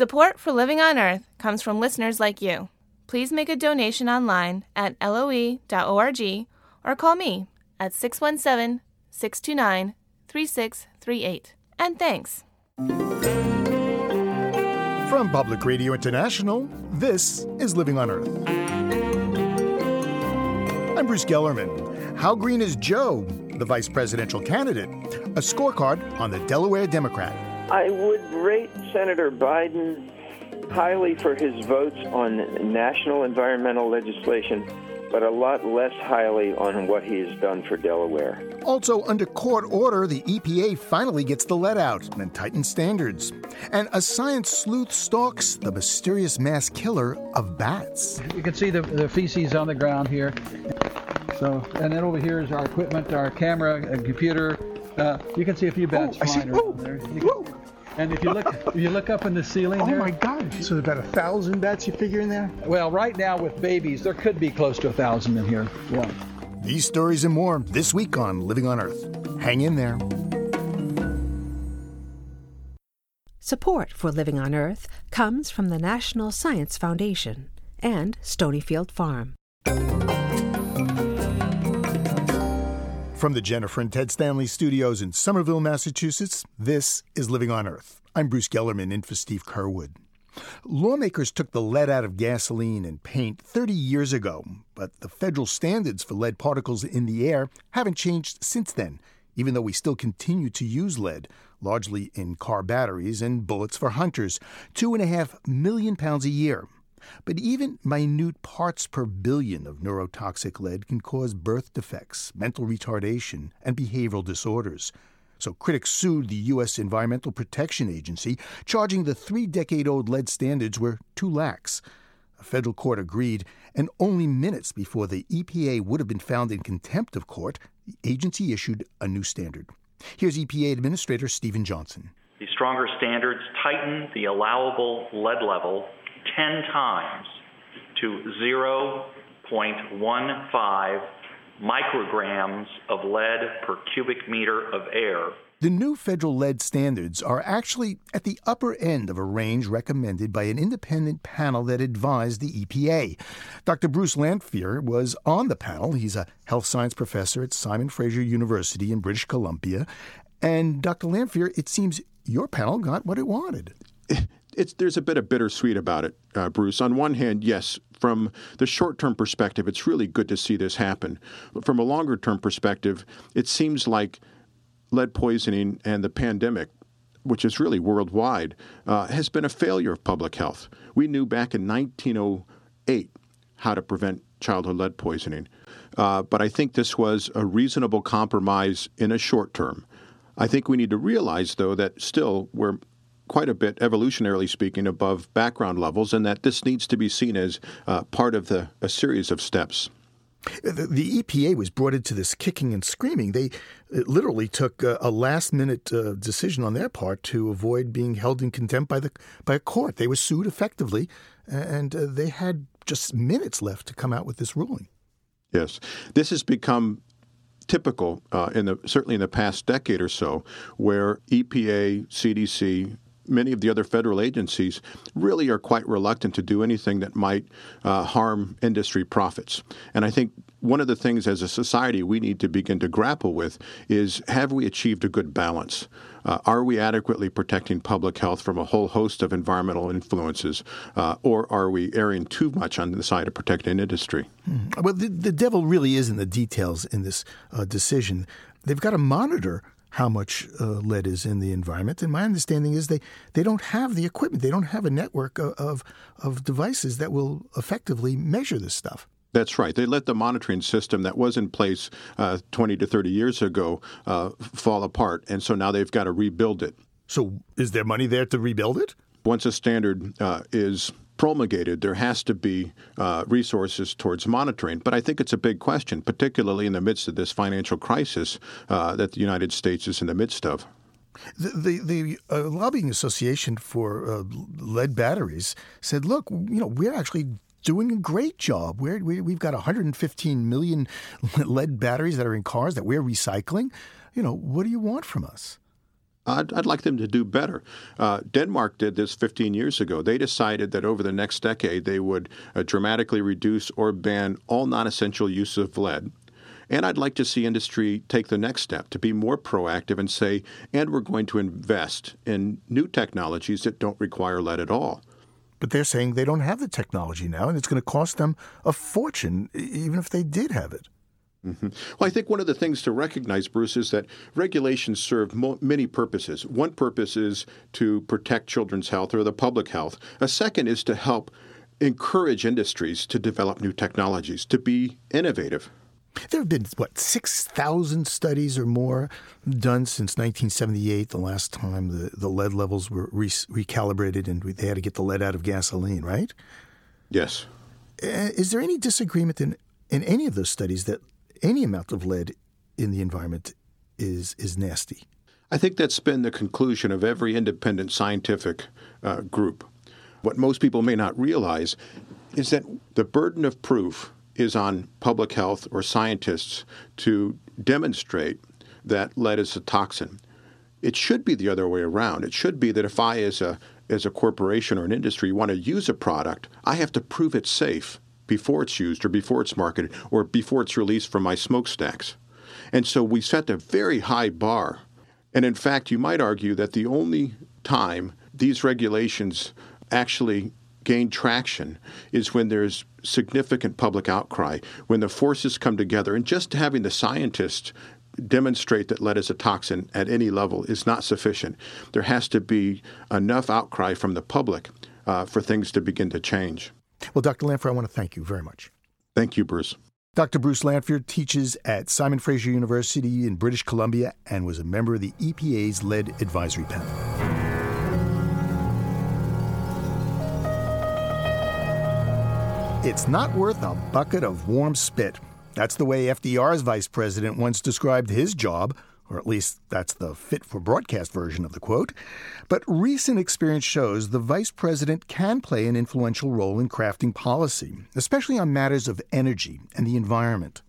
Support for Living on Earth comes from listeners like you. Please make a donation online at loe.org or call me at 617 629 3638. And thanks. From Public Radio International, this is Living on Earth. I'm Bruce Gellerman. How green is Joe, the vice presidential candidate? A scorecard on the Delaware Democrat. I would rate Senator Biden highly for his votes on national environmental legislation, but a lot less highly on what he has done for Delaware. Also, under court order, the EPA finally gets the lead out and tightens standards. And a science sleuth stalks the mysterious mass killer of bats. You can see the, the feces on the ground here. So, and then over here is our equipment, our camera, and computer. Uh, you can see a few bats oh, flying around there. Can, and if you look, if you look up in the ceiling oh there. my God! So about a thousand bats you figure in there? Well, right now with babies, there could be close to a thousand in here. Yeah. These stories and more this week on Living on Earth. Hang in there. Support for Living on Earth comes from the National Science Foundation and Stonyfield Farm. From the Jennifer and Ted Stanley studios in Somerville, Massachusetts, this is Living on Earth. I'm Bruce Gellerman in for Steve Curwood. Lawmakers took the lead out of gasoline and paint 30 years ago, but the federal standards for lead particles in the air haven't changed since then, even though we still continue to use lead, largely in car batteries and bullets for hunters, two and a half million pounds a year. But even minute parts per billion of neurotoxic lead can cause birth defects, mental retardation, and behavioral disorders. So critics sued the U.S. Environmental Protection Agency, charging the three decade old lead standards were too lax. A federal court agreed, and only minutes before the EPA would have been found in contempt of court, the agency issued a new standard. Here's EPA Administrator Stephen Johnson. The stronger standards tighten the allowable lead level 10 times to 0.15 micrograms of lead per cubic meter of air. The new federal lead standards are actually at the upper end of a range recommended by an independent panel that advised the EPA. Dr. Bruce Lanphear was on the panel. He's a health science professor at Simon Fraser University in British Columbia. And Dr. Lanphear, it seems your panel got what it wanted. it's there's a bit of bittersweet about it, uh, Bruce. On one hand, yes, from the short-term perspective, it's really good to see this happen. But from a longer-term perspective, it seems like lead poisoning and the pandemic, which is really worldwide, uh, has been a failure of public health. We knew back in 1908 how to prevent childhood lead poisoning, uh, but I think this was a reasonable compromise in a short term. I think we need to realize, though, that still we're quite a bit, evolutionarily speaking, above background levels, and that this needs to be seen as uh, part of the, a series of steps. The, the, EPA was brought into this kicking and screaming. They literally took a, a last minute uh, decision on their part to avoid being held in contempt by the by a court. They were sued effectively, and uh, they had just minutes left to come out with this ruling. Yes, this has become typical uh, in the certainly in the past decade or so, where EPA, CDC, many of the other federal agencies really are quite reluctant to do anything that might uh, harm industry profits. And I think one of the things as a society we need to begin to grapple with is have we achieved a good balance? Uh, are we adequately protecting public health from a whole host of environmental influences, uh, or are we erring too much on the side of protecting industry? Hmm. Well, the, the, devil really is in the details in this uh, decision. They've got to monitor how much uh, lead is in the environment. And my understanding is they, they don't have the equipment. They don't have a network of, of, of devices that will effectively measure this stuff. That's right. They let the monitoring system that was in place uh, 20 to 30 years ago uh, fall apart. And so now they've got to rebuild it. So is there money there to rebuild it? Once a standard uh, is promulgated, there has to be uh, resources towards monitoring. But I think it's a big question, particularly in the midst of this financial crisis uh, that the United States is in the midst of. The the, the uh, lobbying association for uh, lead batteries said, "Look, you know, we're actually." Doing a great job. We're, we, we've got 115 million lead batteries that are in cars that we're recycling. You know, what do you want from us? I'd, I'd, like them to do better. Uh, Denmark did this 15 years ago. They decided that over the next decade they would uh, dramatically reduce or ban all non essential use of lead. And I'd like to see industry take the next step to be more proactive and say, and we're going to invest in new technologies that don't require lead at all. But they're saying they don't have the technology now, and it's going to cost them a fortune, even if they did have it. Mm-hmm. Well, I think one of the things to recognize, Bruce, is that regulations serve mo- many purposes. One purpose is to protect children's health or the public health. A second is to help encourage industries to develop new technologies, to be innovative. There have been, what, 6,000 studies or more done since 1978, the last time the, the lead levels were re- recalibrated and they had to get the lead out of gasoline, right? Yes. Uh, is there any disagreement in, in any of those studies that any amount of lead in the environment is is nasty. I think that's been the conclusion of every independent scientific uh, group. What most people may not realize is that the burden of proof is on public health or scientists to demonstrate that lead is a toxin. It should be the other way around. It should be that if I, as a as a corporation or an industry, want to use a product, I have to prove it's safe before it's used or before it's marketed or before it's released from my smokestacks. And so we set a very high bar. And in fact, you might argue that the only time these regulations actually gain traction is when there's significant public outcry, when the forces come together. And just having the scientists demonstrate that lead is a toxin at any level is not sufficient. There has to be enough outcry from the public uh, for things to begin to change. Well, Dr. Lanphear, I want to thank you very much. Thank you, Bruce. Dr. Bruce Lanphear teaches at Simon Fraser University in British Columbia and was a member of the EPA's lead advisory panel. It's not worth a bucket of warm spit. That's the way FDR's vice president once described his job or at least that's the fit for broadcast version of the quote. But recent experience shows the vice president can play an influential role in crafting policy, especially on matters of energy and the environment.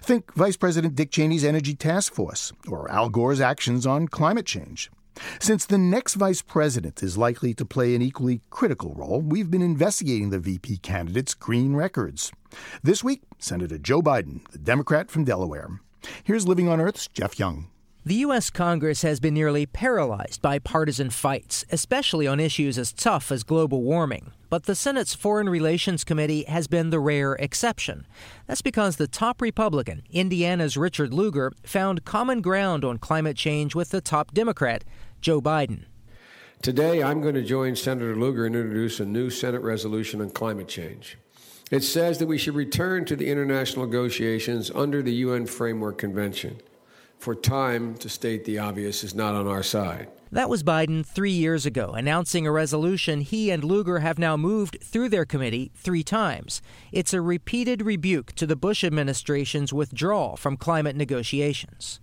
Think Vice President Dick Cheney's Energy Task Force, or Al Gore's actions on climate change. Since the next vice president is likely to play an equally critical role, we've been investigating the VP candidate's green records. This week, Senator Joe Biden, the Democrat from Delaware. Here's Living on Earth's Jeff Young. The U.S. Congress has been nearly paralyzed by partisan fights, especially on issues as tough as global warming. But the Senate's Foreign Relations Committee has been the rare exception. That's because the top Republican, Indiana's Richard Lugar, found common ground on climate change with the top Democrat, Joe Biden. Today, I'm going to join Senator Lugar and introduce a new Senate resolution on climate change. It says that we should return to the international negotiations under the UN Framework Convention for time to state the obvious is not on our side. That was Biden three years ago, announcing a resolution he and Lugar have now moved through their committee three times. It's a repeated rebuke to the Bush administration's withdrawal from climate negotiations.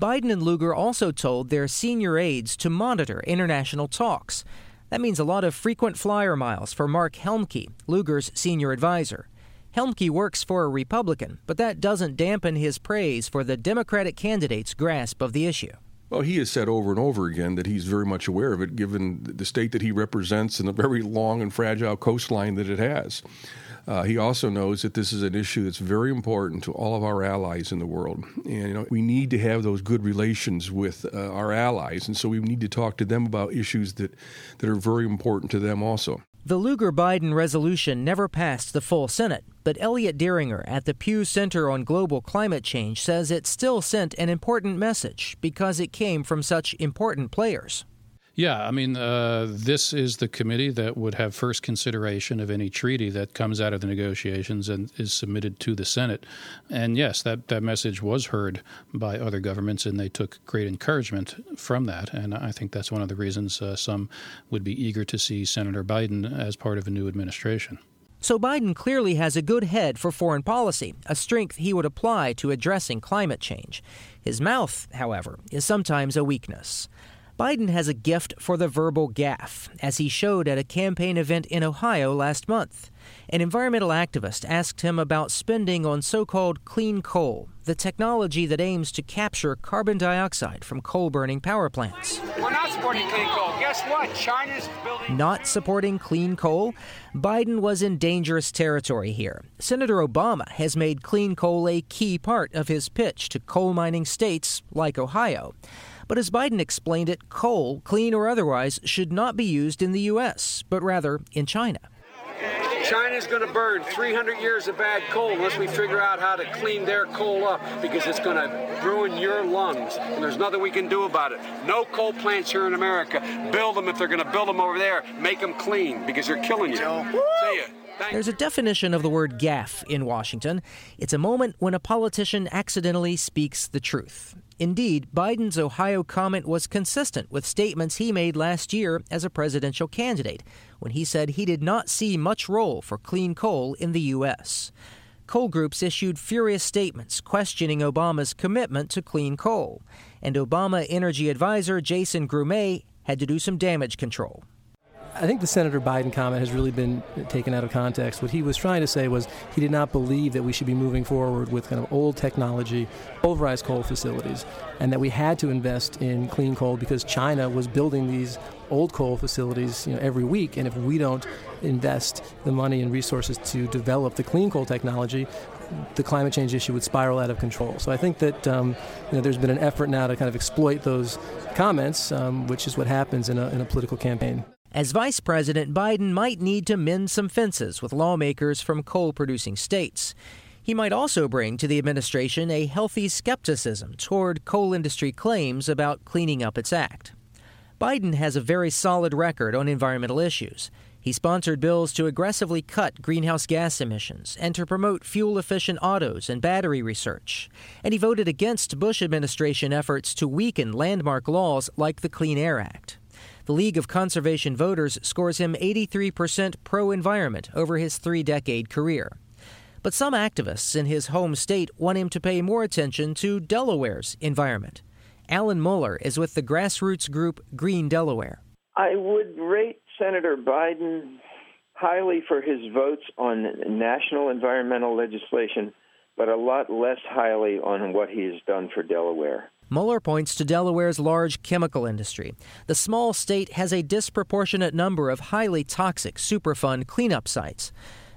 Biden and Lugar also told their senior aides to monitor international talks. That means a lot of frequent flyer miles for Mark Helmke, Lugar's senior advisor. Helmke works for a Republican, but that doesn't dampen his praise for the Democratic candidate's grasp of the issue. Well, he has said over and over again that he's very much aware of it, given the state that he represents and the very long and fragile coastline that it has. Uh, he also knows that this is an issue that's very important to all of our allies in the world, and you know we need to have those good relations with uh, our allies, and so we need to talk to them about issues that that are very important to them also. The Lugar Biden resolution never passed the full Senate, but Elliot Diringer at the Pew Center on Global Climate Change says it still sent an important message because it came from such important players. Yeah, I mean, uh, this is the committee that would have first consideration of any treaty that comes out of the negotiations and is submitted to the Senate. And yes, that, that message was heard by other governments, and they took great encouragement from that. And I think that's one of the reasons uh, some would be eager to see Senator Biden as part of a new administration. So Biden clearly has a good head for foreign policy, a strength he would apply to addressing climate change. His mouth, however, is sometimes a weakness. Biden has a gift for the verbal gaffe, as he showed at a campaign event in Ohio last month. An environmental activist asked him about spending on so called clean coal, the technology that aims to capture carbon dioxide from coal burning power plants. We're not supporting clean coal. Guess what? China's building. Not supporting clean coal? Biden was in dangerous territory here. Senator Obama has made clean coal a key part of his pitch to coal mining states like Ohio. But as Biden explained it, coal, clean or otherwise, should not be used in the U.S., but rather in China. China's going to burn 300 years of bad coal unless we figure out how to clean their coal up because it's going to ruin your lungs. And there's nothing we can do about it. No coal plants here in America. Build them if they're going to build them over there. Make them clean because they're killing you. See ya. There's a definition of the word gaffe in Washington. It's a moment when a politician accidentally speaks the truth. Indeed, Biden's Ohio comment was consistent with statements he made last year as a presidential candidate, when he said he did not see much role for clean coal in the U.S. Coal groups issued furious statements questioning Obama's commitment to clean coal, and Obama energy advisor Jason Grumet had to do some damage control. I think the Senator Biden comment has really been taken out of context. What he was trying to say was he did not believe that we should be moving forward with kind of old technology, pulverized coal facilities, and that we had to invest in clean coal because China was building these old coal facilities you know, every week. And if we don't invest the money and resources to develop the clean coal technology, the climate change issue would spiral out of control. So I think that um, you know, there's been an effort now to kind of exploit those comments, um, which is what happens in a, in a political campaign. As vice president, Biden might need to mend some fences with lawmakers from coal producing states. He might also bring to the administration a healthy skepticism toward coal industry claims about cleaning up its act. Biden has a very solid record on environmental issues. He sponsored bills to aggressively cut greenhouse gas emissions and to promote fuel efficient autos and battery research. And he voted against Bush administration efforts to weaken landmark laws like the Clean Air Act. The League of Conservation Voters scores him 83% pro environment over his three decade career. But some activists in his home state want him to pay more attention to Delaware's environment. Alan Muller is with the grassroots group Green Delaware. I would rate Senator Biden highly for his votes on national environmental legislation, but a lot less highly on what he has done for Delaware. Muller points to Delaware's large chemical industry. The small state has a disproportionate number of highly toxic Superfund cleanup sites.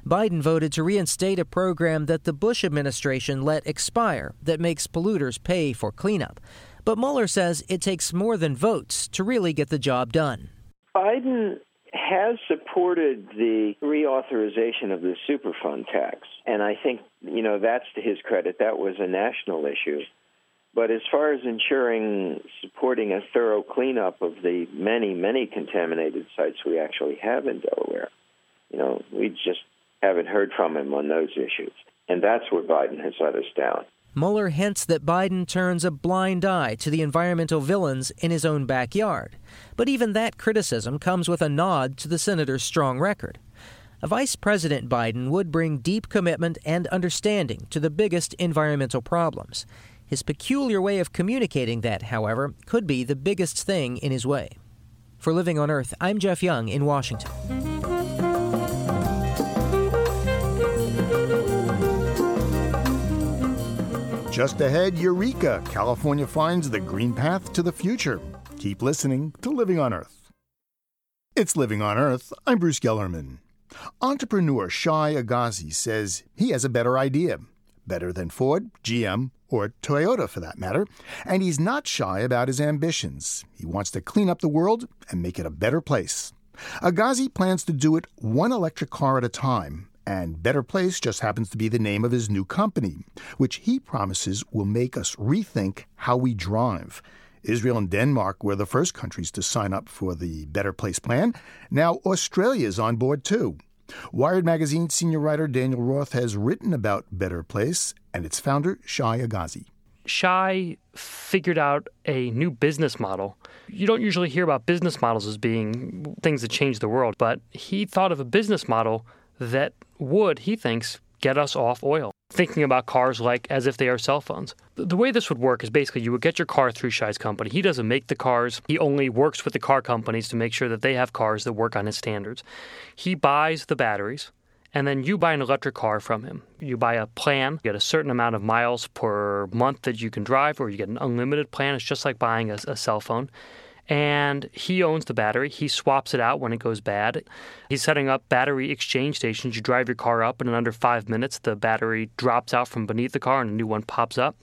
Biden voted to reinstate a program that the Bush administration let expire that makes polluters pay for cleanup. But Muller says it takes more than votes to really get the job done. Biden has supported the reauthorization of the Superfund tax. And I think, you know, that's to his credit. That was a national issue. But as far as ensuring supporting a thorough cleanup of the many, many contaminated sites we actually have in Delaware, you know, we just haven't heard from him on those issues. And that's where Biden has let us down. Muller hints that Biden turns a blind eye to the environmental villains in his own backyard. But even that criticism comes with a nod to the senator's strong record. A Vice President Biden would bring deep commitment and understanding to the biggest environmental problems. His peculiar way of communicating that, however, could be the biggest thing in his way. For Living on Earth, I'm Jeff Young in Washington. Just ahead, Eureka! California finds the green path to the future. Keep listening to Living on Earth. It's Living on Earth. I'm Bruce Gellerman. Entrepreneur Shai Agassi says he has a better idea. Better than Ford, GM, or Toyota for that matter, and he's not shy about his ambitions. He wants to clean up the world and make it a better place. Agassi plans to do it one electric car at a time, and Better Place just happens to be the name of his new company, which he promises will make us rethink how we drive. Israel and Denmark were the first countries to sign up for the Better Place plan. Now Australia is on board too. Wired Magazine senior writer Daniel Roth has written about Better Place and its founder, Shai Agassi. Shai figured out a new business model. You don't usually hear about business models as being things that change the world, but he thought of a business model that would, he thinks, get us off oil. thinking about cars like as if they are cell phones. The way this would work is basically you would get your car through Shai's company. He doesn't make the cars, he only works with the car companies to make sure that they have cars that work on his standards. He buys the batteries and then you buy an electric car from him. You buy a plan, you get a certain amount of miles per month that you can drive, or you get an unlimited plan. It's just like buying a, a cell phone. And he owns the battery. He swaps it out when it goes bad. He's setting up battery exchange stations. You drive your car up, and in under five minutes, the battery drops out from beneath the car and a new one pops up.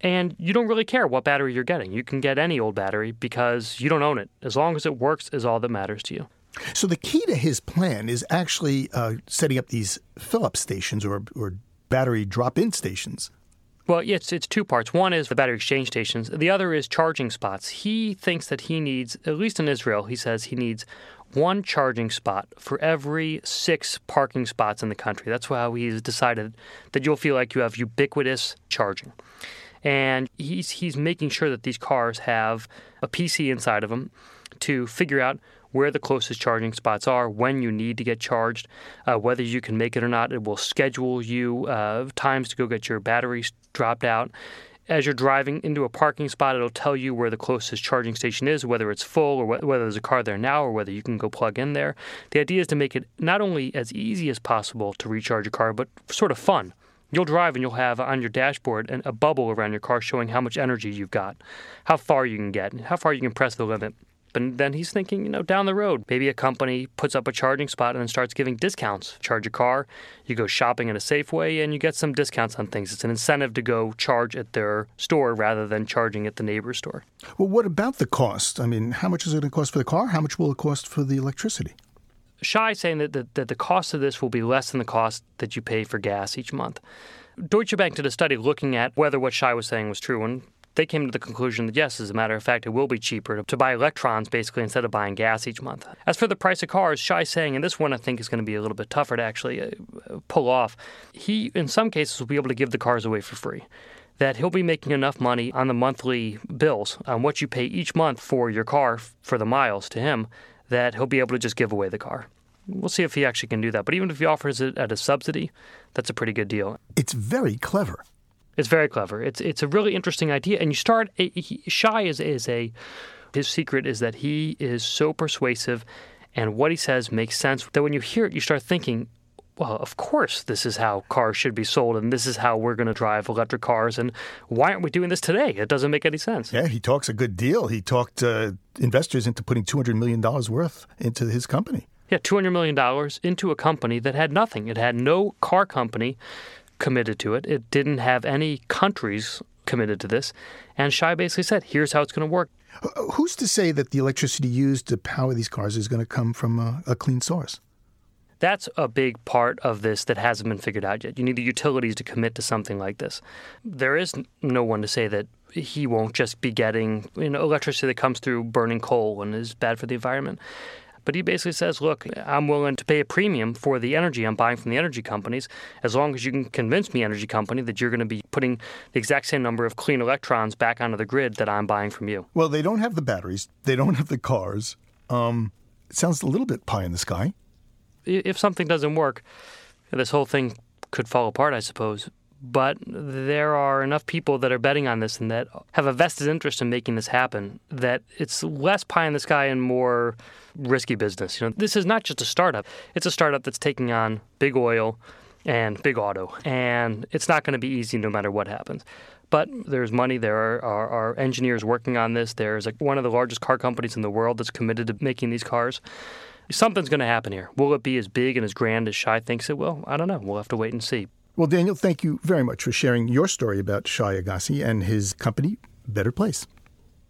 And you don't really care what battery you're getting. You can get any old battery because you don't own it. As long as it works, is all that matters to you. So the key to his plan is actually uh, setting up these fill-up stations or, or battery drop-in stations. Well, it's it's two parts. One is the battery exchange stations. The other is charging spots. He thinks that he needs, at least in Israel, he says he needs one charging spot for every six parking spots in the country. That's how he's decided that you'll feel like you have ubiquitous charging. And he's he's making sure that these cars have a PC inside of them to figure out where the closest charging spots are, when you need to get charged, uh, whether you can make it or not. It will schedule you uh, times to go get your batteries dropped out. As you're driving into a parking spot, it'll tell you where the closest charging station is, whether it's full or wh- whether there's a car there now or whether you can go plug in there. The idea is to make it not only as easy as possible to recharge a car, but sort of fun. You'll drive and you'll have on your dashboard a bubble around your car showing how much energy you've got, how far you can get, how far you can press the limit. But then he's thinking, you know, down the road, maybe a company puts up a charging spot and then starts giving discounts. Charge a car, you go shopping at a Safeway, and you get some discounts on things. It's an incentive to go charge at their store rather than charging at the neighbor's store. Well, what about the cost? I mean, how much is it going to cost for the car? How much will it cost for the electricity? Shai saying that, that, that the cost of this will be less than the cost that you pay for gas each month. Deutsche Bank did a study looking at whether what Shai was saying was true, and they came to the conclusion that yes, as a matter of fact, it will be cheaper to buy electrons basically instead of buying gas each month. As for the price of cars, Shai saying, and this one I think is going to be a little bit tougher to actually uh, pull off, he in some cases will be able to give the cars away for free that he'll be making enough money on the monthly bills, on what you pay each month for your car for the miles to him, that he'll be able to just give away the car. We'll see if he actually can do that. But even if he offers it at a subsidy, that's a pretty good deal. It's very clever. It's very clever. It's it's a really interesting idea, and you start. He, Shai is is a his secret is that he is so persuasive, and what he says makes sense. That when you hear it, you start thinking, well, of course, this is how cars should be sold, and this is how we're going to drive electric cars. And why aren't we doing this today? It doesn't make any sense. Yeah, he talks a good deal. He talked uh, investors into putting $200 million worth into his company. Yeah, $200 million into a company that had nothing. It had no car company committed to it. It didn't have any countries committed to this. And Shai basically said, here's how it's going to work. Uh, who's to say that the electricity used to power these cars is going to come from a, a clean source? That's a big part of this that hasn't been figured out yet. You need the utilities to commit to something like this. There is no one to say that he won't just be getting you know, electricity that comes through burning coal and is bad for the environment. But he basically says, look, I'm willing to pay a premium for the energy I'm buying from the energy companies as long as you can convince me, energy company, that you're going to be putting the exact same number of clean electrons back onto the grid that I'm buying from you. Well, they don't have the batteries, they don't have the cars. Um, it sounds a little bit pie in the sky. If something doesn't work, this whole thing could fall apart, I suppose but there are enough people that are betting on this and that have a vested interest in making this happen that it's less pie in the sky and more risky business. You know, this is not just a startup; it's a startup that's taking on big oil and big auto, and it's not going to be easy no matter what happens. But there's money. There are, are, are engineers working on this. There's one of the largest car companies in the world that's committed to making these cars. Something's going to happen here. Will it be as big and as grand as Shai thinks it will? I don't know. We'll have to wait and see. Well, Daniel, thank you very much for sharing your story about Shai Agassi and his company, Better Place.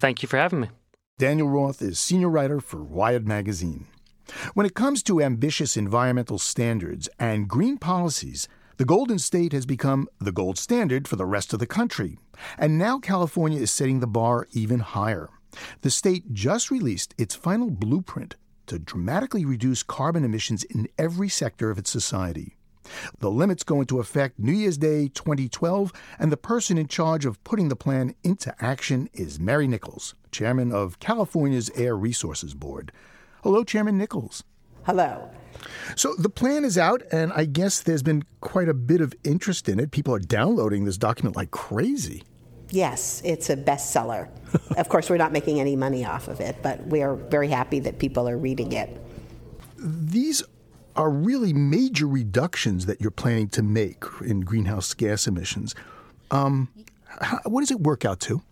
Thank you for having me. Daniel Roth is senior writer for Wired Magazine. When it comes to ambitious environmental standards and green policies, the Golden State has become the gold standard for the rest of the country. And now California is setting the bar even higher. The state just released its final blueprint to dramatically reduce carbon emissions in every sector of its society. The limits go into effect New Year's Day 2012, and the person in charge of putting the plan into action is Mary Nichols, chairman of California's Air Resources Board. Hello, Chairman Nichols. Hello. So the plan is out, and I guess there's been quite a bit of interest in it. People are downloading this document like crazy. Yes, it's a bestseller. of course, we're not making any money off of it, but we are very happy that people are reading it. These are really major reductions that you're planning to make in greenhouse gas emissions. Um, how, what does it work out to?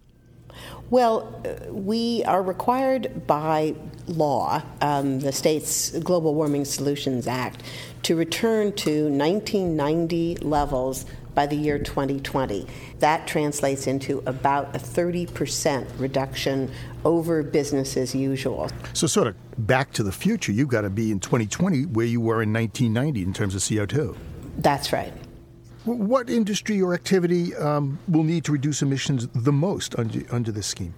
Well, uh, we are required by law, um, the state's Global Warming Solutions Act, to return to 1990 levels by the year 2020. That translates into about a 30% reduction over business as usual. So, sort of back to the future, you've got to be in 2020 where you were in 1990 in terms of CO2. That's right. What industry or activity um, will need to reduce emissions the most under, under this scheme?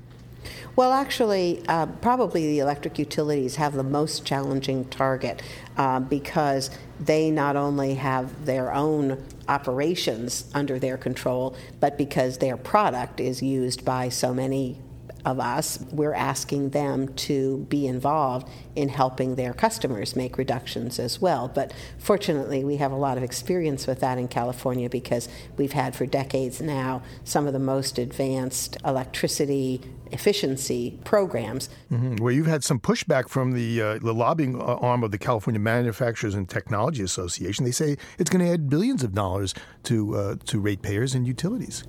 Well, actually, uh, probably the electric utilities have the most challenging target uh, because they not only have their own operations under their control, but because their product is used by so many of us, we're asking them to be involved in helping their customers make reductions as well. But fortunately, we have a lot of experience with that in California because we've had for decades now some of the most advanced electricity efficiency programs. Mm-hmm. Well, you've had some pushback from the, uh, the lobbying uh, arm of the California Manufacturers and Technology Association. They say it's going to add billions of dollars to uh, to ratepayers and utilities.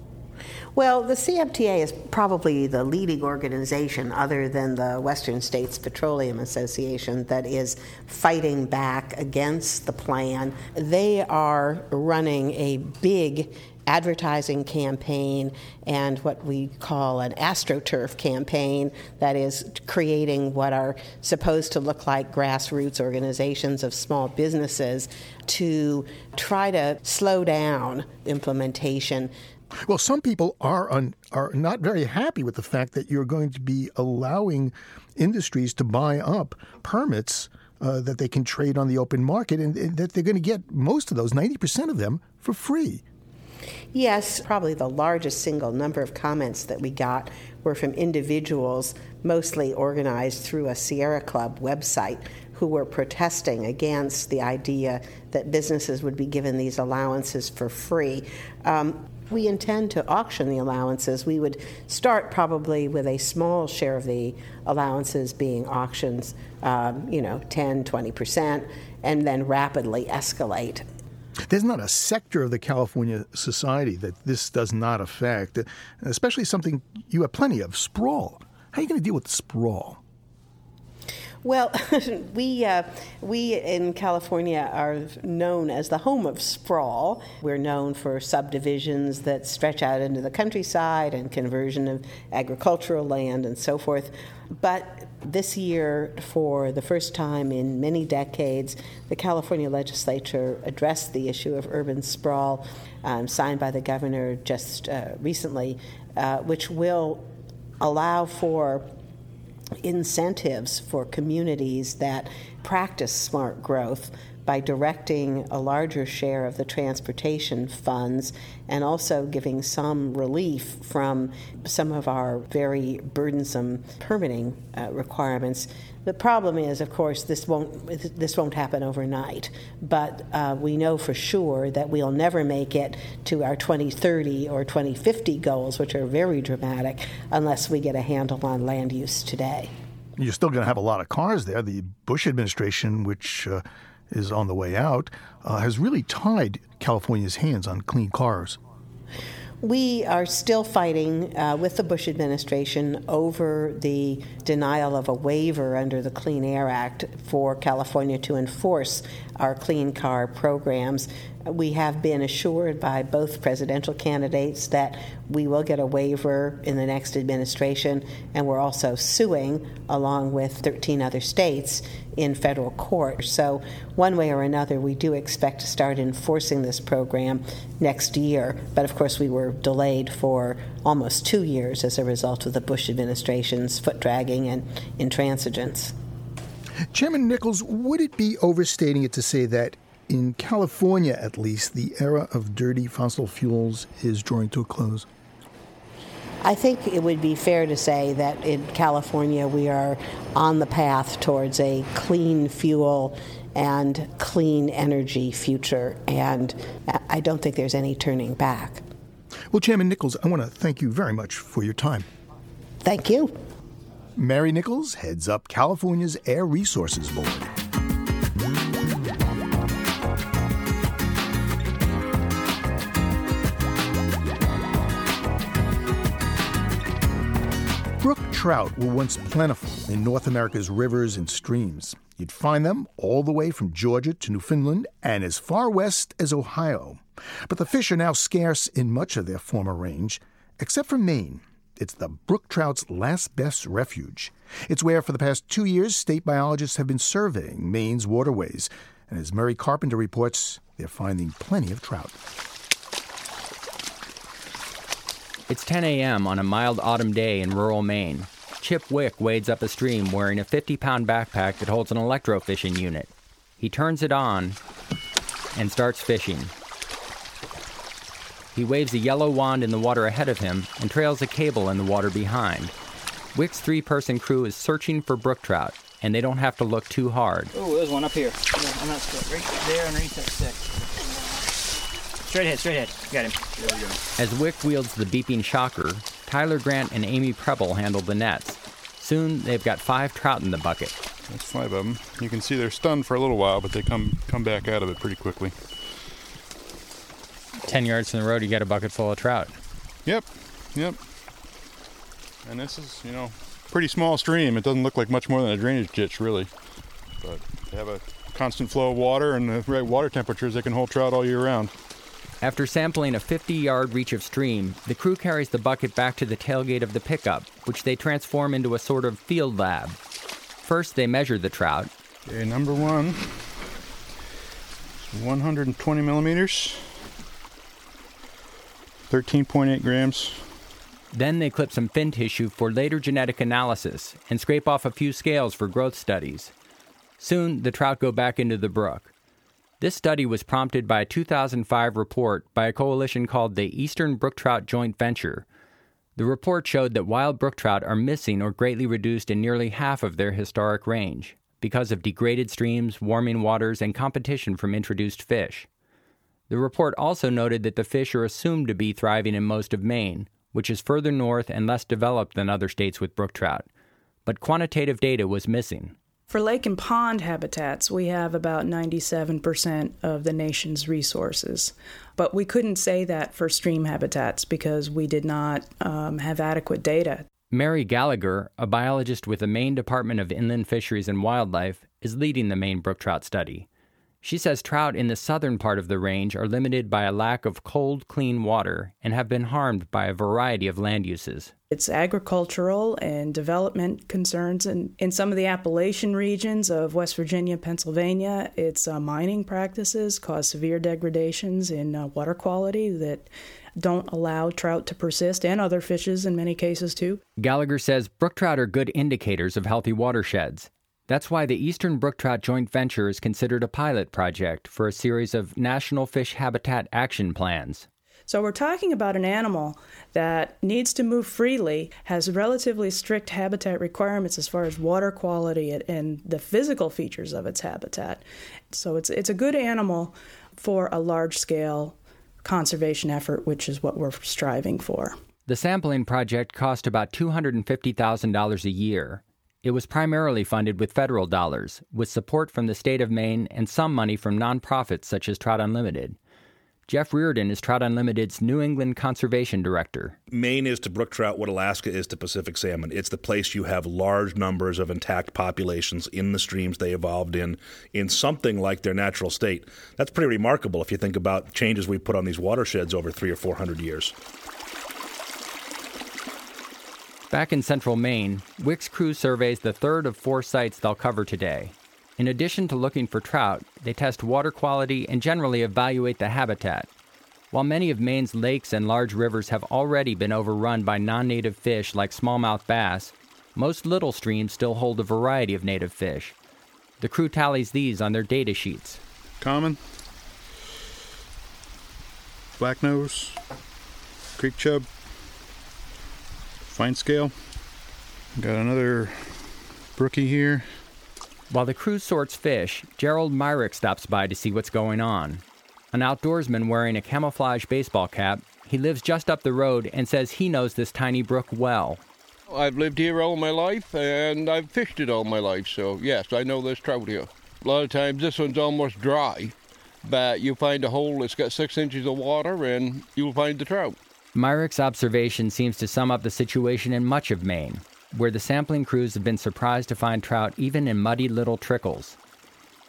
Well, the CMTA is probably the leading organization, other than the Western States Petroleum Association, that is fighting back against the plan. They are running a big advertising campaign and what we call an astroturf campaign that is creating what are supposed to look like grassroots organizations of small businesses to try to slow down implementation well, some people are un, are not very happy with the fact that you're going to be allowing industries to buy up permits uh, that they can trade on the open market, and, and that they're going to get most of those, ninety percent of them, for free. Yes, probably the largest single number of comments that we got were from individuals, mostly organized through a Sierra Club website, who were protesting against the idea that businesses would be given these allowances for free. Um, we intend to auction the allowances. We would start probably with a small share of the allowances being auctions, um, you know, 10, 20%, and then rapidly escalate. There's not a sector of the California society that this does not affect, especially something you have plenty of sprawl. How are you going to deal with sprawl? Well, we uh, we in California are known as the home of sprawl. We're known for subdivisions that stretch out into the countryside and conversion of agricultural land and so forth. But this year, for the first time in many decades, the California legislature addressed the issue of urban sprawl, um, signed by the governor just uh, recently, uh, which will allow for incentives for communities that practice smart growth by directing a larger share of the transportation funds and also giving some relief from some of our very burdensome permitting uh, requirements. The problem is, of course, this won't this won't happen overnight. But uh, we know for sure that we'll never make it to our 2030 or 2050 goals, which are very dramatic, unless we get a handle on land use today. You're still going to have a lot of cars there. The Bush administration, which uh, is on the way out, uh, has really tied California's hands on clean cars. We are still fighting uh, with the Bush administration over the denial of a waiver under the Clean Air Act for California to enforce our clean car programs. We have been assured by both presidential candidates that we will get a waiver in the next administration, and we're also suing, along with 13 other states, in federal court. So, one way or another, we do expect to start enforcing this program next year. But of course, we were delayed for almost two years as a result of the Bush administration's foot dragging and intransigence. Chairman Nichols, would it be overstating it to say that in California, at least, the era of dirty fossil fuels is drawing to a close? I think it would be fair to say that in California we are on the path towards a clean fuel and clean energy future. And I don't think there's any turning back. Well, Chairman Nichols, I want to thank you very much for your time. Thank you. Mary Nichols heads up California's Air Resources Board. Trout were once plentiful in North America's rivers and streams. You'd find them all the way from Georgia to Newfoundland and as far west as Ohio. But the fish are now scarce in much of their former range, except for Maine. It's the brook trout's last best refuge. It's where, for the past two years, state biologists have been surveying Maine's waterways. And as Murray Carpenter reports, they're finding plenty of trout. It's 10 a.m. on a mild autumn day in rural Maine. Chip Wick wades up a stream wearing a 50 pound backpack that holds an electrofishing unit. He turns it on and starts fishing. He waves a yellow wand in the water ahead of him and trails a cable in the water behind. Wick's three person crew is searching for brook trout, and they don't have to look too hard. Oh, there's one up here. That stick, right there underneath that stick. Straight ahead, straight ahead. Got him. There we go. As Wick wields the beeping shocker, Tyler Grant and Amy Preble handle the nets. Soon they've got five trout in the bucket. That's five of them. You can see they're stunned for a little while, but they come come back out of it pretty quickly. Ten yards from the road, you got a bucket full of trout. Yep, yep. And this is, you know, pretty small stream. It doesn't look like much more than a drainage ditch, really. But they have a constant flow of water and the right water temperatures, they can hold trout all year round. After sampling a 50 yard reach of stream, the crew carries the bucket back to the tailgate of the pickup, which they transform into a sort of field lab. First, they measure the trout. Okay, number one 120 millimeters, 13.8 grams. Then they clip some fin tissue for later genetic analysis and scrape off a few scales for growth studies. Soon, the trout go back into the brook. This study was prompted by a 2005 report by a coalition called the Eastern Brook Trout Joint Venture. The report showed that wild brook trout are missing or greatly reduced in nearly half of their historic range because of degraded streams, warming waters, and competition from introduced fish. The report also noted that the fish are assumed to be thriving in most of Maine, which is further north and less developed than other states with brook trout. But quantitative data was missing. For lake and pond habitats, we have about 97% of the nation's resources. But we couldn't say that for stream habitats because we did not um, have adequate data. Merry Gallagher, a biologist with the Maine Department of Inland Fisheries and Wildlife, is leading the Maine brook trout study. She says trout in the southern part of the range are limited by a lack of cold, clean water and have been harmed by a variety of land uses. It's agricultural and development concerns. And in some of the Appalachian regions of West Virginia, Pennsylvania, its uh, mining practices cause severe degradations in uh, water quality that don't allow trout to persist and other fishes in many cases too. Gallagher says brook trout are good indicators of healthy watersheds. That's why the Eastern Brook Trout Joint Venture is considered a pilot project for a series of National Fish Habitat Action Plans. So, we're talking about an animal that needs to move freely, has relatively strict habitat requirements as far as water quality and the physical features of its habitat. So, it's, it's a good animal for a large scale conservation effort, which is what we're striving for. The sampling project cost about $250,000 a year. It was primarily funded with federal dollars, with support from the state of Maine and some money from nonprofits such as Trout Unlimited. Jeff Reardon is Trout Unlimited's New England Conservation Director. Maine is to brook trout what Alaska is to Pacific salmon. It's the place you have large numbers of intact populations in the streams they evolved in, in something like their natural state. That's pretty remarkable if you think about changes we put on these watersheds over three or four hundred years. Back in central Maine, Wick's crew surveys the third of four sites they'll cover today. In addition to looking for trout, they test water quality and generally evaluate the habitat. While many of Maine's lakes and large rivers have already been overrun by non native fish like smallmouth bass, most little streams still hold a variety of native fish. The crew tallies these on their data sheets. Common, black nose, creek chub, fine scale. Got another brookie here. While the crew sorts fish, Gerald Myrick stops by to see what's going on. An outdoorsman wearing a camouflage baseball cap, he lives just up the road and says he knows this tiny brook well. I've lived here all my life and I've fished it all my life, so yes, I know this trout here. A lot of times this one's almost dry, but you find a hole that's got six inches of water and you'll find the trout. Myrick's observation seems to sum up the situation in much of Maine, where the sampling crews have been surprised to find trout even in muddy little trickles.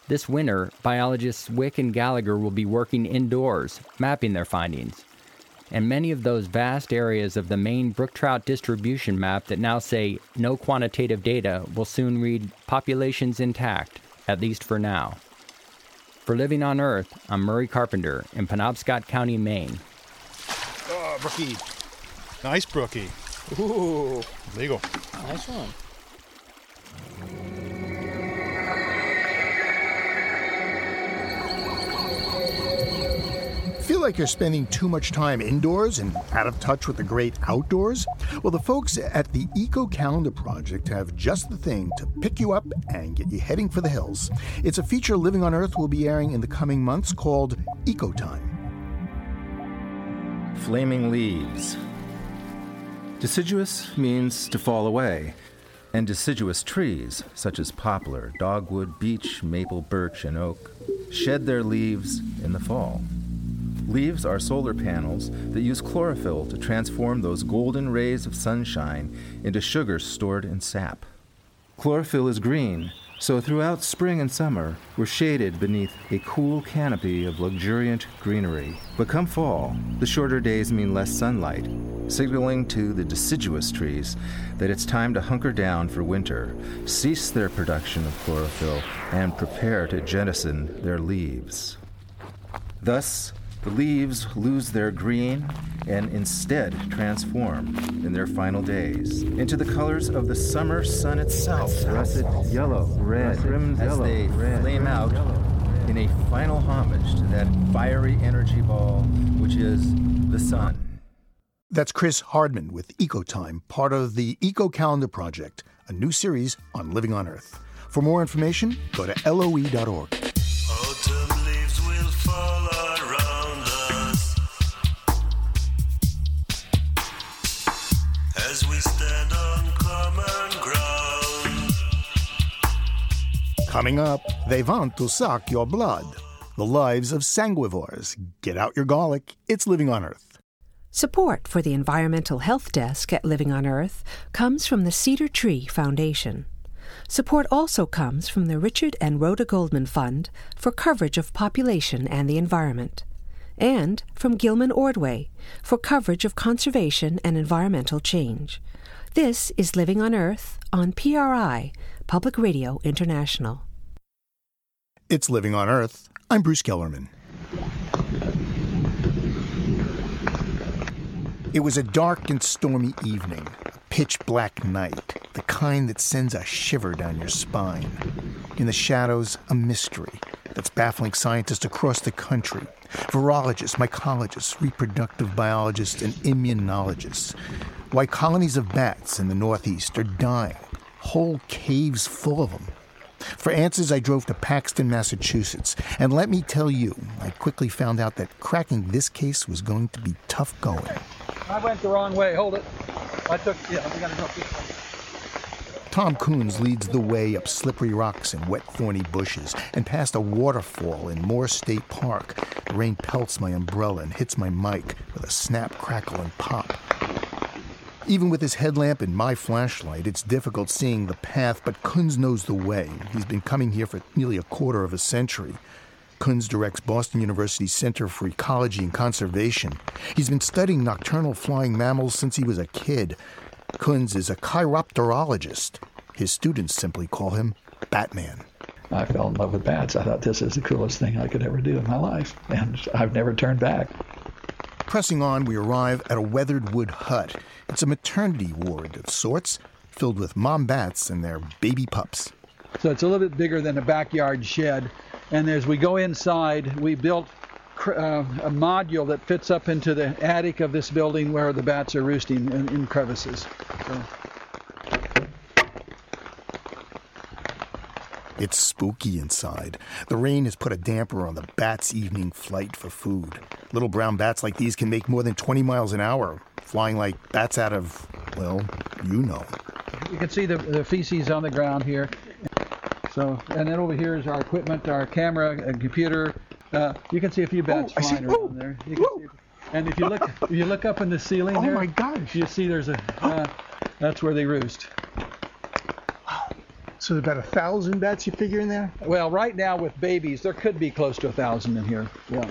This winter, biologists Wick and Gallagher will be working indoors, mapping their findings. And many of those vast areas of the Maine brook trout distribution map that now say no quantitative data will soon read populations intact, at least for now. For Living on Earth, I'm Murray Carpenter in Penobscot County, Maine. Oh, brookie. Nice brookie. Ooh, legal. Nice one. Feel like you're spending too much time indoors and out of touch with the great outdoors? Well, the folks at the Eco Calendar Project have just the thing to pick you up and get you heading for the hills. It's a feature Living on Earth will be airing in the coming months called Eco Time. Flaming leaves. Deciduous means to fall away, and deciduous trees, such as poplar, dogwood, beech, maple, birch, and oak, shed their leaves in the fall. Leaves are solar panels that use chlorophyll to transform those golden rays of sunshine into sugar stored in sap. Chlorophyll is green, so throughout spring and summer, we're shaded beneath a cool canopy of luxuriant greenery. But come fall, the shorter days mean less sunlight, signaling to the deciduous trees that it's time to hunker down for winter, cease their production of chlorophyll, and prepare to jettison their leaves. Thus, the leaves lose their green and instead transform in their final days into the colors of the summer sun itself russet yellow, red, as yellow, they red, flame out in a final homage to that fiery energy ball which is the sun. That's Chris Hardman with EcoTime, part of the Eco Calendar Project, a new series on living on Earth. For more information, go to loe.org. Coming up, they want to suck your blood. The lives of sanguivores. Get out your garlic. It's Living on Earth. Support for the Environmental Health Desk at Living on Earth comes from the Cedar Tree Foundation. Support also comes from the Richard and Rhoda Goldman Fund for coverage of population and the environment, and from Gilman Ordway for coverage of conservation and environmental change. This is Living on Earth on PRI, Public Radio International. It's Living on Earth. I'm Bruce Gellerman. It was a dark and stormy evening, a pitch black night, the kind that sends a shiver down your spine. In the shadows, a mystery that's baffling scientists across the country virologists, mycologists, reproductive biologists, and immunologists. Why colonies of bats in the Northeast are dying whole caves full of them. For answers, I drove to Paxton, Massachusetts. And let me tell you, I quickly found out that cracking this case was going to be tough going. I went the wrong way. Hold it. I took, yeah, we gotta go this way. Tom Kunz leads the way up slippery rocks and wet, thorny bushes and past a waterfall in Moore State Park. The rain pelts my umbrella and hits my mic with a snap, crackle, and pop. Even with his headlamp and my flashlight, it's difficult seeing the path, but Kunz knows the way. He's been coming here for nearly a quarter of a century. Kunz directs Boston University's Center for Ecology and Conservation. He's been studying nocturnal flying mammals since he was a kid. Kunz is a chiropterologist. His students simply call him Batman. I fell in love with bats. I thought this is the coolest thing I could ever do in my life, and I've never turned back. Pressing on, we arrive at a weathered wood hut. It's a maternity ward of sorts, filled with mom bats and their baby pups. So it's a little bit bigger than a backyard shed. And as we go inside, we built uh, a module that fits up into the attic of this building where the bats are roosting in, in crevices. So. It's spooky inside. The rain has put a damper on the bats' evening flight for food. Little brown bats like these can make more than 20 miles an hour, flying like bats out of, well, you know. You can see the, the feces on the ground here. So, and then over here is our equipment, our camera, and computer. Uh, you can see a few bats Oh, I see- flying around there. You can see, and if you look, if you look up in the ceiling Oh there, my gosh! you see there's a. Uh, that's where they roost. So about a thousand bats you figure in there? Well, right now with babies, there could be close to a thousand in here. Yeah.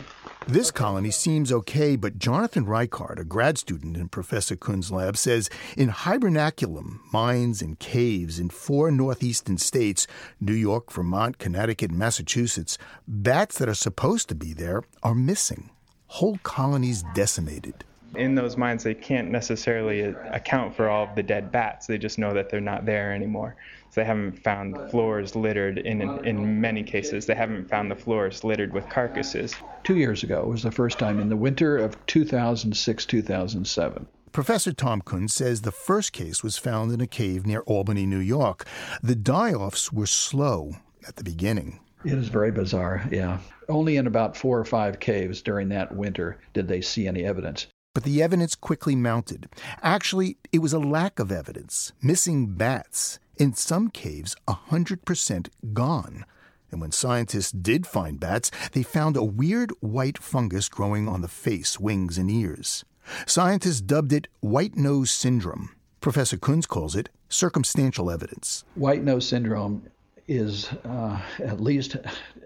This colony seems okay, but Jonathan Reichard, a grad student in Professor Kunz's lab, says in hibernaculum, mines and caves in four northeastern states New York, Vermont, Connecticut, and Massachusetts bats that are supposed to be there are missing. Whole colonies decimated. In those mines, they can't necessarily account for all of the dead bats. They just know that they're not there anymore. So they haven't found floors littered in, in many cases. They haven't found the floors littered with carcasses. Two years ago was the first time in the winter of 2006 2007. Professor Tom Kunz says the first case was found in a cave near Albany, New York. The die offs were slow at the beginning. It is very bizarre, yeah. Only in about four or five caves during that winter did they see any evidence. But the evidence quickly mounted. Actually, it was a lack of evidence. Missing bats. In some caves, 100% gone. And when scientists did find bats, they found a weird white fungus growing on the face, wings, and ears. Scientists dubbed it white nose syndrome. Professor Kunz calls it circumstantial evidence. White nose syndrome is, uh, at least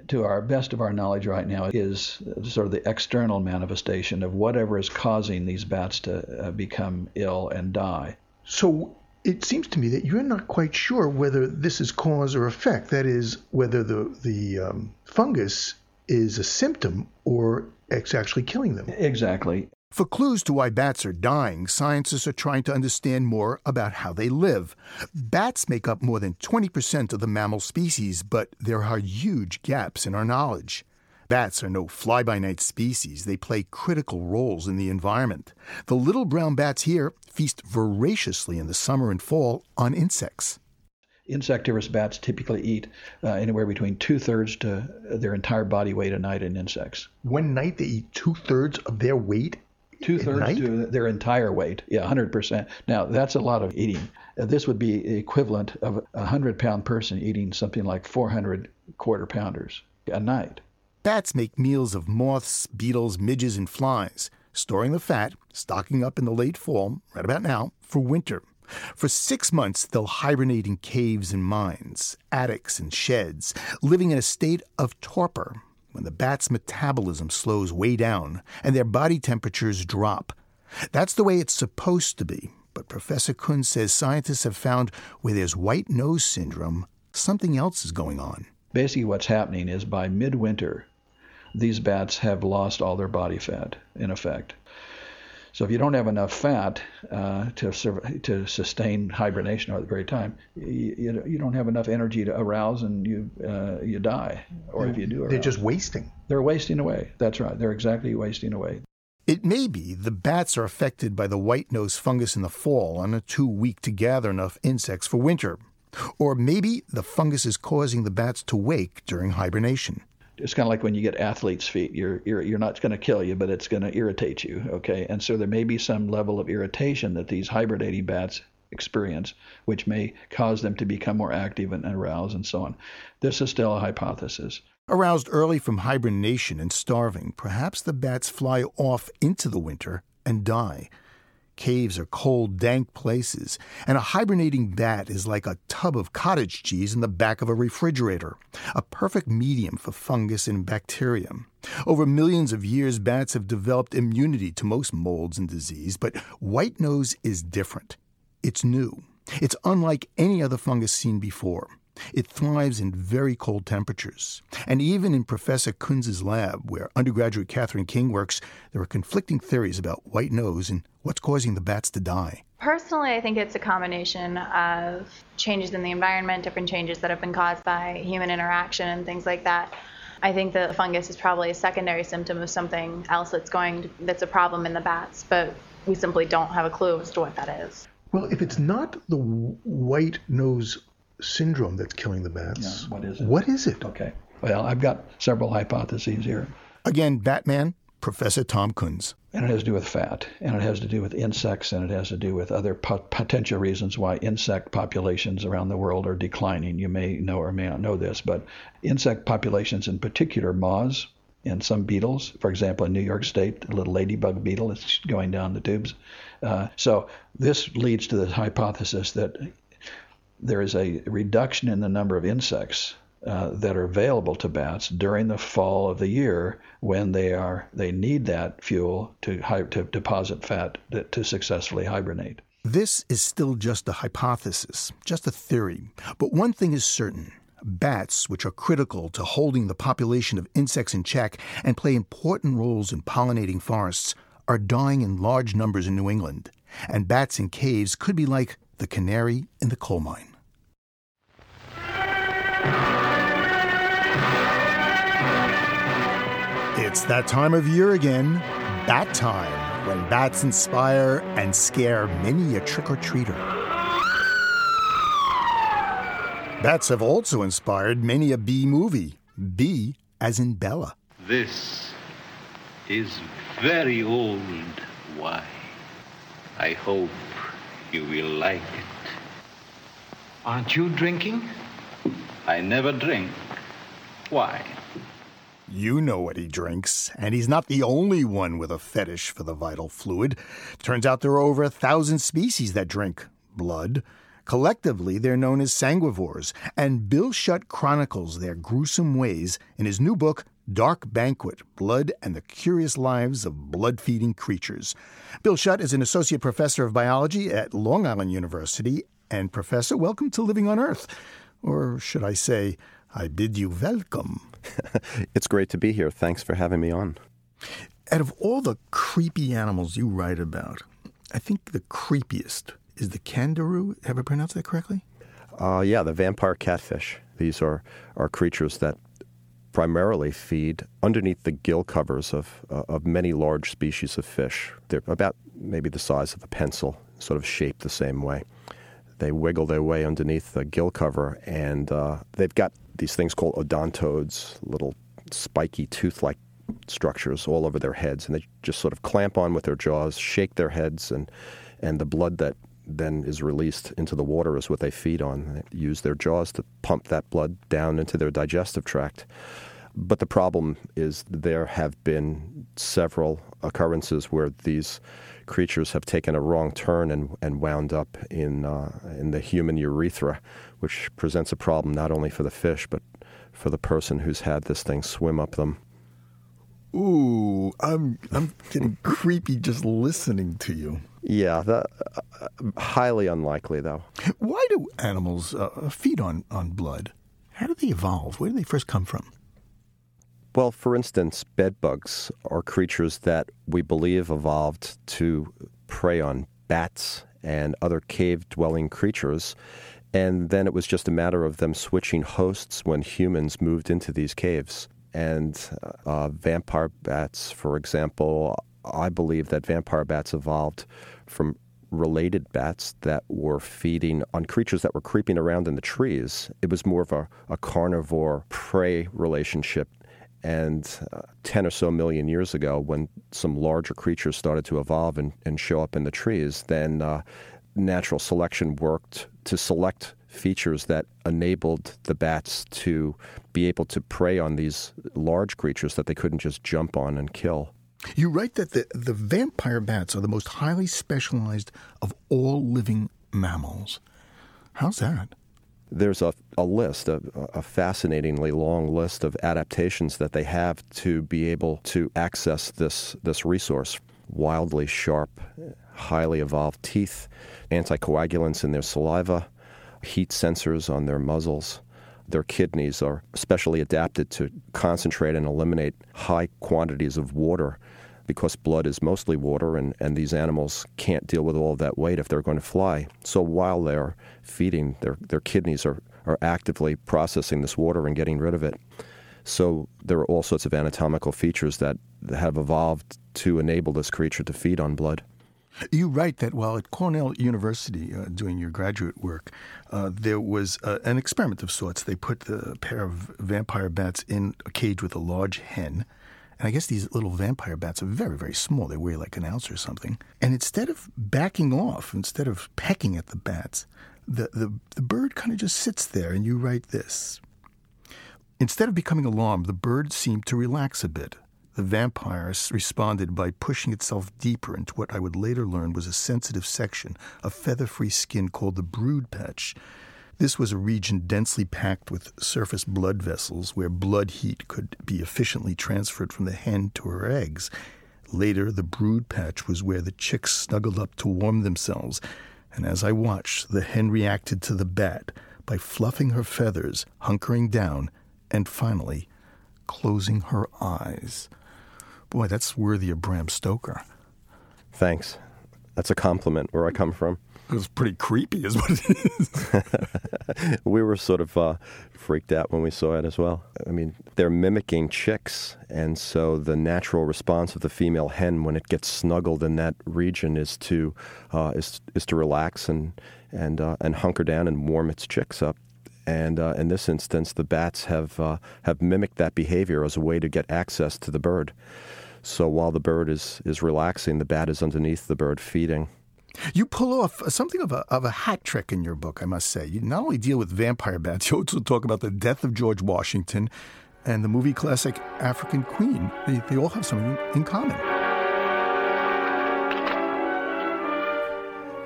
to our best of our knowledge right now, is sort of the external manifestation of whatever is causing these bats to uh, become ill and die. So it seems to me that you're not quite sure whether this is cause or effect. That is, whether the the um, fungus is a symptom or it's actually killing them. Exactly. For clues to why bats are dying, scientists are trying to understand more about how they live. Bats make up more than 20% of the mammal species, but there are huge gaps in our knowledge. Bats are no fly by night species, they play critical roles in the environment. The little brown bats here feast voraciously in the summer and fall on insects. Insectivorous bats typically eat uh, anywhere between two thirds to their entire body weight a night in insects. One night they eat two thirds of their weight. Two thirds to their entire weight. Yeah, 100%. Now, that's a lot of eating. Uh, this would be equivalent of a 100 pound person eating something like 400 quarter pounders a night. Bats make meals of moths, beetles, midges, and flies, storing the fat, stocking up in the late fall, right about now, for winter. For six months, they'll hibernate in caves and mines, attics and sheds, living in a state of torpor when the bat's metabolism slows way down and their body temperatures drop. That's the way it's supposed to be, but Professor Kunz says scientists have found where there's white nose syndrome, something else is going on. Basically, what's happening is by midwinter, these bats have lost all their body fat, in effect. So if you don't have enough fat uh, to to sustain hibernation at the very time, you, you, don't have enough energy to arouse and you uh, you die. Or if you do, arouse, they're just wasting. They're wasting away. That's right. They're exactly wasting away. It may be the bats are affected by the white nose fungus in the fall and are too weak to gather enough insects for winter. Or maybe the fungus is causing the bats to wake during hibernation it's kind of like when you get athlete's feet. You're you're, you're not going to kill you, but it's going to irritate you. Okay, and so there may be some level of irritation that these hibernating bats experience, which may cause them to become more active and aroused and so on. This is still a hypothesis. Aroused early from hibernation and starving, perhaps the bats fly off into the winter and die. Caves are cold, dank places, and a hibernating bat is like a tub of cottage cheese in the back of a refrigerator, a perfect medium for fungus and bacterium. Over millions of years, bats have developed immunity to most molds and disease, but white nose is different. It's new. It's unlike any other fungus seen before. It thrives in very cold temperatures. And even in Professor Kunz's lab, where undergraduate Catherine King works, there are conflicting theories about white nose and what's causing the bats to die. Personally, I think it's a combination of changes in the environment, different changes that have been caused by human interaction and things like that. I think the fungus is probably a secondary symptom of something else that's going to, that's a problem in the bats, but we simply don't have a clue as to what that is. Well, if it's not the white nose syndrome that's killing the bats. Yeah, what is it? What is it? Okay. Well, I've got several hypotheses here. Again, Batman, Professor Tom Kunz. And it has to do with fat, and it has to do with insects, and it has to do with other po- potential reasons why insect populations around the world are declining. You may know or may not know this, but insect populations, in particular moths and some beetles, for example, in New York State, the little ladybug beetle is going down the tubes. Uh, so this leads to the hypothesis that there is a reduction in the number of insects uh, that are available to bats during the fall of the year when they are they need that fuel to to deposit fat to successfully hibernate. This is still just a hypothesis, just a theory. But one thing is certain. Bats, which are critical to holding the population of insects in check and play important roles in pollinating forests, are dying in large numbers in New England. And bats in caves could be like the canary in the coal mine. It's that time of year again, bat time, when bats inspire and scare many a trick or treater. Bats have also inspired many a bee movie, Bee as in Bella. This is very old wine. I hope you will like it. Aren't you drinking? I never drink wine. You know what he drinks, and he's not the only one with a fetish for the vital fluid. Turns out there are over a thousand species that drink blood. Collectively, they're known as sanguivores, and Bill Schutt chronicles their gruesome ways in his new book, Dark Banquet Blood and the Curious Lives of Blood Feeding Creatures. Bill Schutt is an associate professor of biology at Long Island University. And, Professor, welcome to Living on Earth. Or should I say, I bid you welcome. it's great to be here. Thanks for having me on. Out of all the creepy animals you write about, I think the creepiest is the candiru. Have I pronounced that correctly? Uh, yeah, the vampire catfish. These are, are creatures that primarily feed underneath the gill covers of, uh, of many large species of fish. They're about maybe the size of a pencil, sort of shaped the same way. They wiggle their way underneath the gill cover, and uh, they've got these things called odontodes, little spiky tooth-like structures all over their heads, and they just sort of clamp on with their jaws, shake their heads, and and the blood that then is released into the water is what they feed on. They use their jaws to pump that blood down into their digestive tract. But the problem is there have been several occurrences where these creatures have taken a wrong turn and, and wound up in, uh, in the human urethra, which presents a problem not only for the fish, but for the person who's had this thing swim up them. Ooh, I'm I'm getting creepy just listening to you. Yeah, that, uh, highly unlikely though. Why do animals uh, feed on on blood? How did they evolve? Where did they first come from? Well, for instance, bedbugs are creatures that we believe evolved to prey on bats and other cave dwelling creatures. And then it was just a matter of them switching hosts when humans moved into these caves. And uh, vampire bats, for example, I believe that vampire bats evolved from related bats that were feeding on creatures that were creeping around in the trees. It was more of a, a carnivore prey relationship and uh, 10 or so million years ago, when some larger creatures started to evolve and, and show up in the trees, then uh, natural selection worked to select features that enabled the bats to be able to prey on these large creatures that they couldn't just jump on and kill. You write that the, the vampire bats are the most highly specialized of all living mammals. How's that? There's a, a list, a, a, fascinatingly long list of adaptations that they have to be able to access this, this resource. Wildly sharp, highly evolved teeth, anticoagulants in their saliva, heat sensors on their muzzles. Their kidneys are specially adapted to concentrate and eliminate high quantities of water because blood is mostly water and, and these animals can't deal with all of that weight if they're going to fly. So while they're feeding, their, their kidneys are, are actively processing this water and getting rid of it. So there are all sorts of anatomical features that have evolved to enable this creature to feed on blood. You write that while at Cornell University uh, doing your graduate work, uh, there was uh, an experiment of sorts. They put a pair of vampire bats in a cage with a large hen. And I guess these little vampire bats are very, very small. They weigh like an ounce or something. And instead of backing off, instead of pecking at the bats, the, the, the bird kind of just sits there. And you write this Instead of becoming alarmed, the bird seemed to relax a bit. The vampire responded by pushing itself deeper into what I would later learn was a sensitive section of feather free skin called the brood patch. This was a region densely packed with surface blood vessels where blood heat could be efficiently transferred from the hen to her eggs. Later, the brood patch was where the chicks snuggled up to warm themselves, and as I watched, the hen reacted to the bat by fluffing her feathers, hunkering down, and finally closing her eyes. Boy, that's worthy of Bram Stoker. Thanks. That's a compliment where I come from. It was pretty creepy, is what it is. we were sort of uh, freaked out when we saw it as well. I mean, they're mimicking chicks, and so the natural response of the female hen when it gets snuggled in that region is to uh, is is to relax and and uh, and hunker down and warm its chicks up. And uh, in this instance, the bats have uh, have mimicked that behavior as a way to get access to the bird. So while the bird is, is relaxing, the bat is underneath the bird feeding. You pull off something of a, of a hat trick in your book, I must say. You not only deal with vampire bats, you also talk about the death of George Washington and the movie classic African Queen. They, they all have something in common.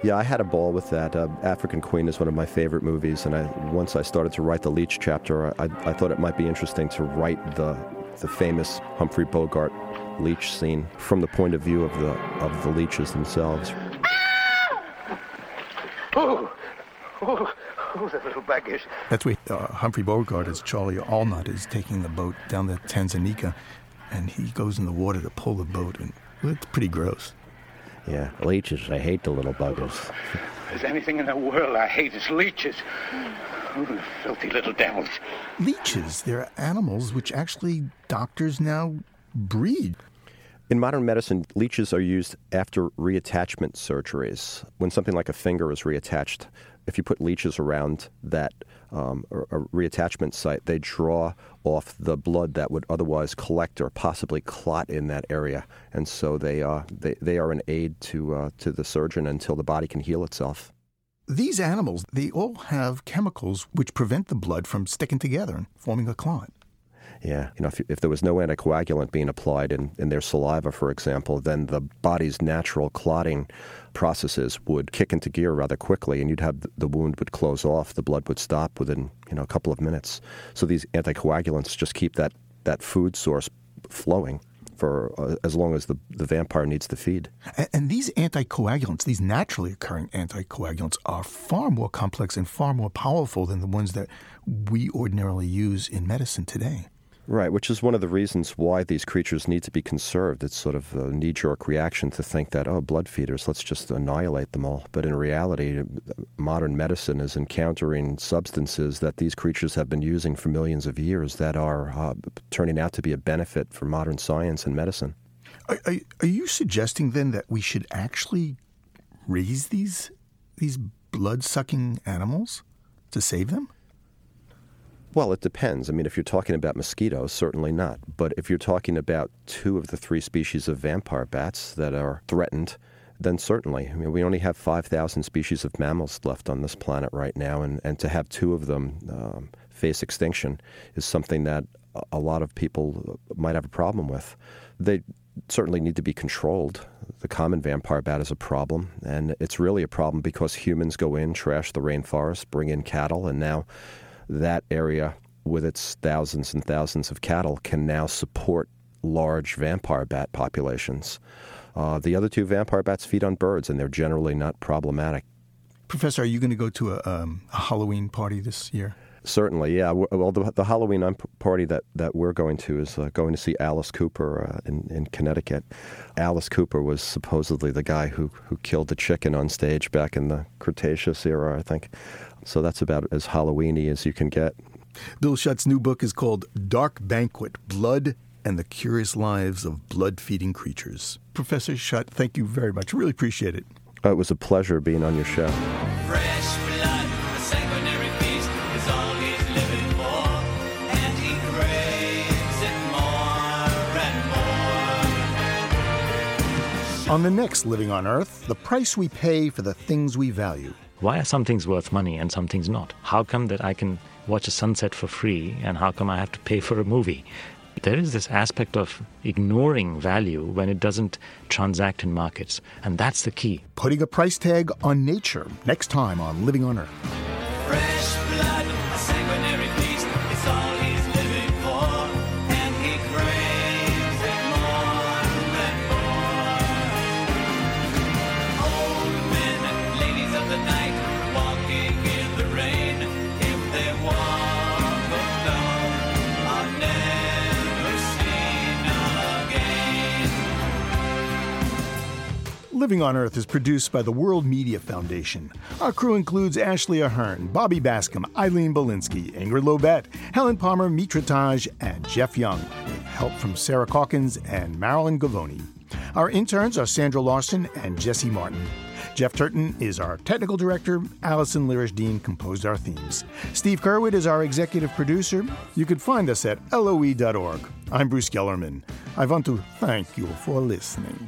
Yeah, I had a ball with that. Uh, African Queen is one of my favorite movies, and I, once I started to write the Leech chapter, I, I thought it might be interesting to write the the famous Humphrey Bogart leech scene from the point of view of the of the leeches themselves. Oh, oh, oh, the little buggish. That's where uh, Humphrey Bogart, as Charlie Allnutt, is taking the boat down the Tanganyika, and he goes in the water to pull the boat, and well, it's pretty gross. Yeah, leeches. I hate the little buggers. There's anything in the world I hate, it's leeches. Oh, filthy little devils. Leeches, they're animals which actually doctors now breed. In modern medicine, leeches are used after reattachment surgeries. When something like a finger is reattached, if you put leeches around that um, a reattachment site, they draw off the blood that would otherwise collect or possibly clot in that area, and so they uh, they, they are an aid to uh, to the surgeon until the body can heal itself. These animals, they all have chemicals which prevent the blood from sticking together and forming a clot. Yeah, you know, if, if there was no anticoagulant being applied in, in their saliva, for example, then the body's natural clotting processes would kick into gear rather quickly, and you'd have the wound would close off, the blood would stop within you know a couple of minutes. So these anticoagulants just keep that that food source flowing for uh, as long as the, the vampire needs to feed. And, and, these anticoagulants, these naturally occurring anticoagulants, are far more complex and far more powerful than the ones that we ordinarily use in medicine today. Right, which is one of the reasons why these creatures need to be conserved. It's sort of a knee jerk reaction to think that, oh, blood feeders, let's just annihilate them all. But in reality, modern medicine is encountering substances that these creatures have been using for millions of years that are uh, turning out to be a benefit for modern science and medicine. Are, are, are you suggesting then that we should actually raise these, these blood sucking animals to save them? Well, it depends. I mean, if you're talking about mosquitoes, certainly not. But if you're talking about two of the three species of vampire bats that are threatened, then certainly. I mean, we only have 5,000 species of mammals left on this planet right now, and, and to have two of them um, face extinction is something that a lot of people might have a problem with. They certainly need to be controlled. The common vampire bat is a problem, and it's really a problem because humans go in, trash the rainforest, bring in cattle, and now that area with its thousands and thousands of cattle can now support large vampire bat populations. Uh, the other two vampire bats feed on birds, and they're generally not problematic. Professor, are you going to go to a, um, a Halloween party this year? Certainly, yeah. Well, the, the Halloween party that, that we're going to is uh, going to see Alice Cooper uh, in, in Connecticut. Alice Cooper was supposedly the guy who, who killed the chicken on stage back in the Cretaceous era, I think. So that's about as Halloweeny as you can get. Bill Schutt's new book is called Dark Banquet Blood and the curious lives of blood feeding creatures. Professor Schutt, thank you very much. Really appreciate it. Uh, it was a pleasure being on your show. On the next Living on Earth, the price we pay for the things we value. Why are some things worth money and some things not? How come that I can watch a sunset for free and how come I have to pay for a movie? There is this aspect of ignoring value when it doesn't transact in markets, and that's the key. Putting a price tag on nature next time on Living on Earth. Living on Earth is produced by the World Media Foundation. Our crew includes Ashley Ahearn, Bobby Bascomb, Eileen Bolinsky, Ingrid Lobet, Helen Palmer, Mitra Taj, and Jeff Young, with help from Sarah Calkins and Marilyn Govoni. Our interns are Sandra Larson and Jesse Martin. Jeff Turton is our technical director. Allison Lirish Dean composed our themes. Steve Curwood is our executive producer. You can find us at loe.org. I'm Bruce Gellerman. I want to thank you for listening.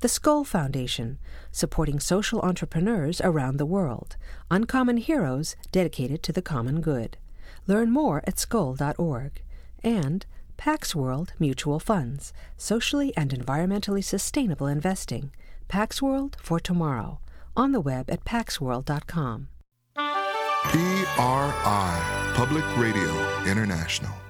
the Skoll Foundation, supporting social entrepreneurs around the world, uncommon heroes dedicated to the common good. Learn more at skoll.org. And Pax World Mutual Funds, socially and environmentally sustainable investing. Pax World for tomorrow. On the web at paxworld.com. PRI, Public Radio International.